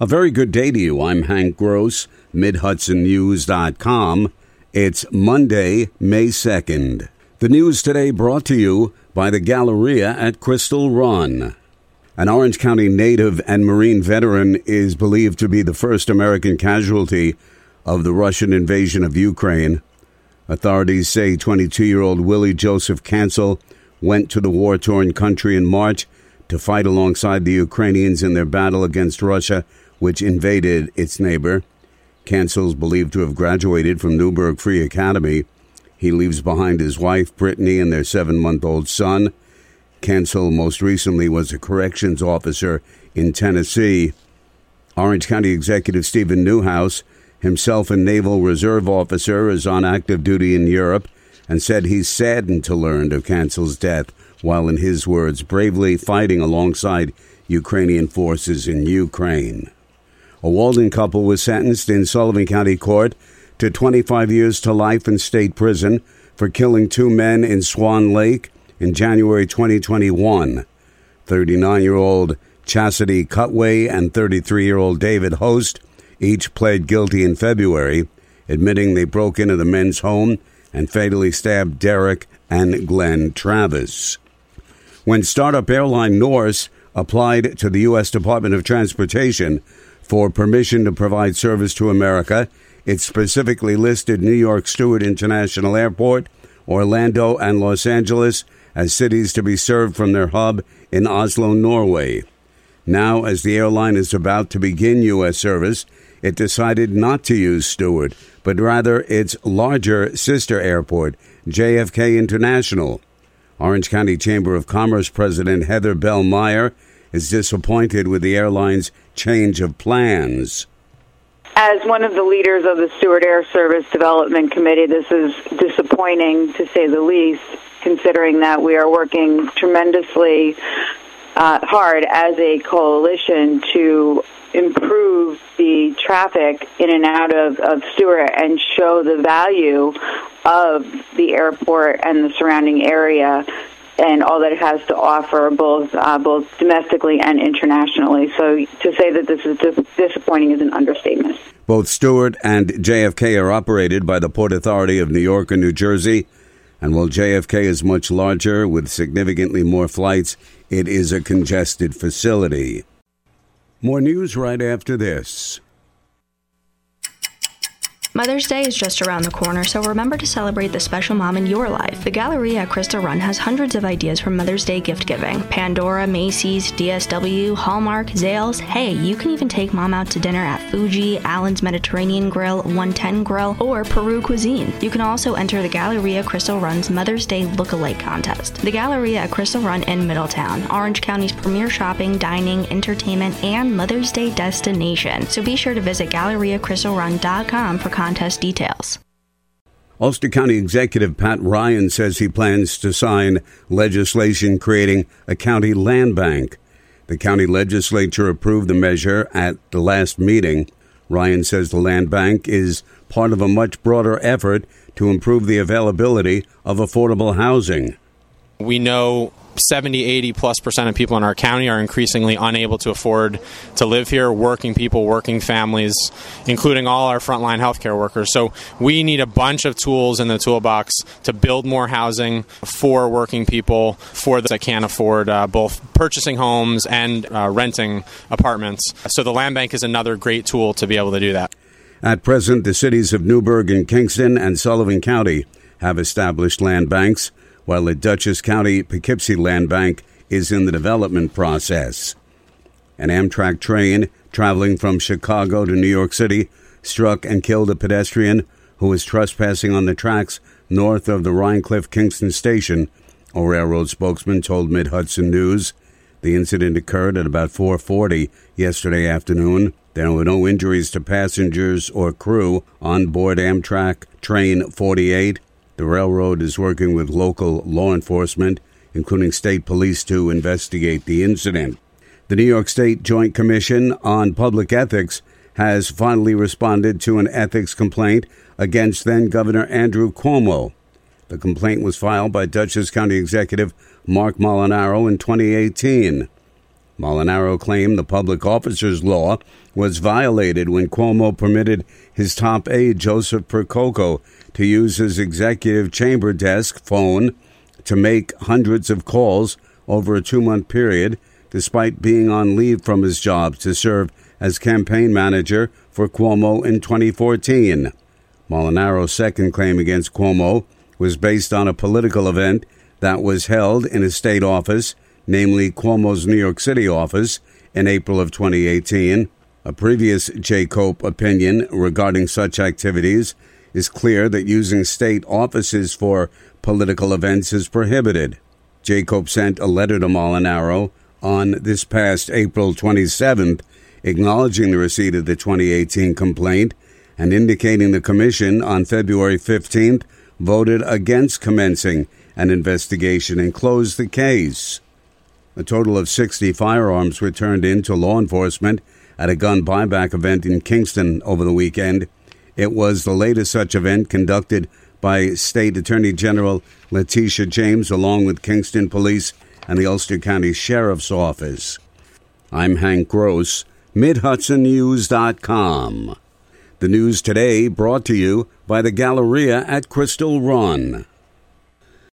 A very good day to you. I'm Hank Gross, MidHudsonNews.com. It's Monday, May 2nd. The news today brought to you by the Galleria at Crystal Run. An Orange County native and Marine veteran is believed to be the first American casualty of the Russian invasion of Ukraine. Authorities say 22 year old Willie Joseph Cancel went to the war torn country in March to fight alongside the Ukrainians in their battle against Russia which invaded its neighbor. Cancel's believed to have graduated from Newburgh Free Academy. He leaves behind his wife, Brittany, and their seven month old son. Cancel most recently was a corrections officer in Tennessee. Orange County Executive Steven Neuhaus, himself a Naval Reserve officer, is on active duty in Europe and said he's saddened to learn of Cancel's death while, in his words, bravely fighting alongside Ukrainian forces in Ukraine. A Walden couple was sentenced in Sullivan County Court to 25 years to life in state prison for killing two men in Swan Lake in January 2021. 39 year old Chastity Cutway and 33 year old David Host each pled guilty in February, admitting they broke into the men's home and fatally stabbed Derek and Glenn Travis. When startup airline Norse applied to the U.S. Department of Transportation for permission to provide service to America. It specifically listed New York Stewart International Airport, Orlando, and Los Angeles as cities to be served from their hub in Oslo, Norway. Now, as the airline is about to begin U.S. service, it decided not to use Stewart, but rather its larger sister airport, JFK International. Orange County Chamber of Commerce President Heather Bell Meyer is disappointed with the airline's change of plans. As one of the leaders of the Stewart Air Service Development Committee, this is disappointing to say the least, considering that we are working tremendously uh, hard as a coalition to improve the traffic in and out of, of Stewart and show the value of the airport and the surrounding area and all that it has to offer, both uh, both domestically and internationally. So to say that this is dis- disappointing is an understatement. Both Stewart and JFK are operated by the Port Authority of New York and New Jersey. And while JFK is much larger with significantly more flights, it is a congested facility. More news right after this. Mother's Day is just around the corner, so remember to celebrate the special mom in your life. The Galleria at Crystal Run has hundreds of ideas for Mother's Day gift giving Pandora, Macy's, DSW, Hallmark, Zales. Hey, you can even take mom out to dinner at Fuji, Allen's Mediterranean Grill, 110 Grill, or Peru Cuisine. You can also enter the Galleria Crystal Run's Mother's Day Look-alike contest. The Galleria at Crystal Run in Middletown, Orange County's premier shopping, dining, entertainment, and Mother's Day destination. So be sure to visit GalleriaCrystalRun.com for contest details. Ulster County Executive Pat Ryan says he plans to sign legislation creating a county land bank. The county legislature approved the measure at the last meeting. Ryan says the land bank is part of a much broader effort to improve the availability of affordable housing. We know 70, 80 plus percent of people in our county are increasingly unable to afford to live here, working people, working families, including all our frontline healthcare workers. So we need a bunch of tools in the toolbox to build more housing for working people, for those that can't afford uh, both purchasing homes and uh, renting apartments. So the land bank is another great tool to be able to do that. At present, the cities of Newburgh and Kingston and Sullivan County have established land banks while the Dutchess County Poughkeepsie Land Bank is in the development process. An Amtrak train traveling from Chicago to New York City struck and killed a pedestrian who was trespassing on the tracks north of the Rhinecliff Kingston station, a railroad spokesman told Mid Hudson News. The incident occurred at about 4:40 yesterday afternoon. There were no injuries to passengers or crew on board Amtrak train 48 the railroad is working with local law enforcement, including state police, to investigate the incident. The New York State Joint Commission on Public Ethics has finally responded to an ethics complaint against then Governor Andrew Cuomo. The complaint was filed by Dutchess County Executive Marc Molinaro in 2018. Molinaro claimed the public officers law was violated when Cuomo permitted his top aide, Joseph Percoco, to use his executive chamber desk phone to make hundreds of calls over a two month period, despite being on leave from his job to serve as campaign manager for Cuomo in 2014. Molinaro's second claim against Cuomo was based on a political event that was held in a state office, namely Cuomo's New York City office, in April of 2018. A previous JCOPE opinion regarding such activities is clear that using state offices for political events is prohibited. JCOPE sent a letter to Molinaro on this past April 27th acknowledging the receipt of the 2018 complaint and indicating the Commission on February 15th voted against commencing an investigation and closed the case. A total of 60 firearms were turned in to law enforcement at a gun buyback event in Kingston over the weekend. It was the latest such event conducted by State Attorney General Letitia James along with Kingston Police and the Ulster County Sheriff's Office. I'm Hank Gross, MidHudsonNews.com. The news today brought to you by the Galleria at Crystal Run.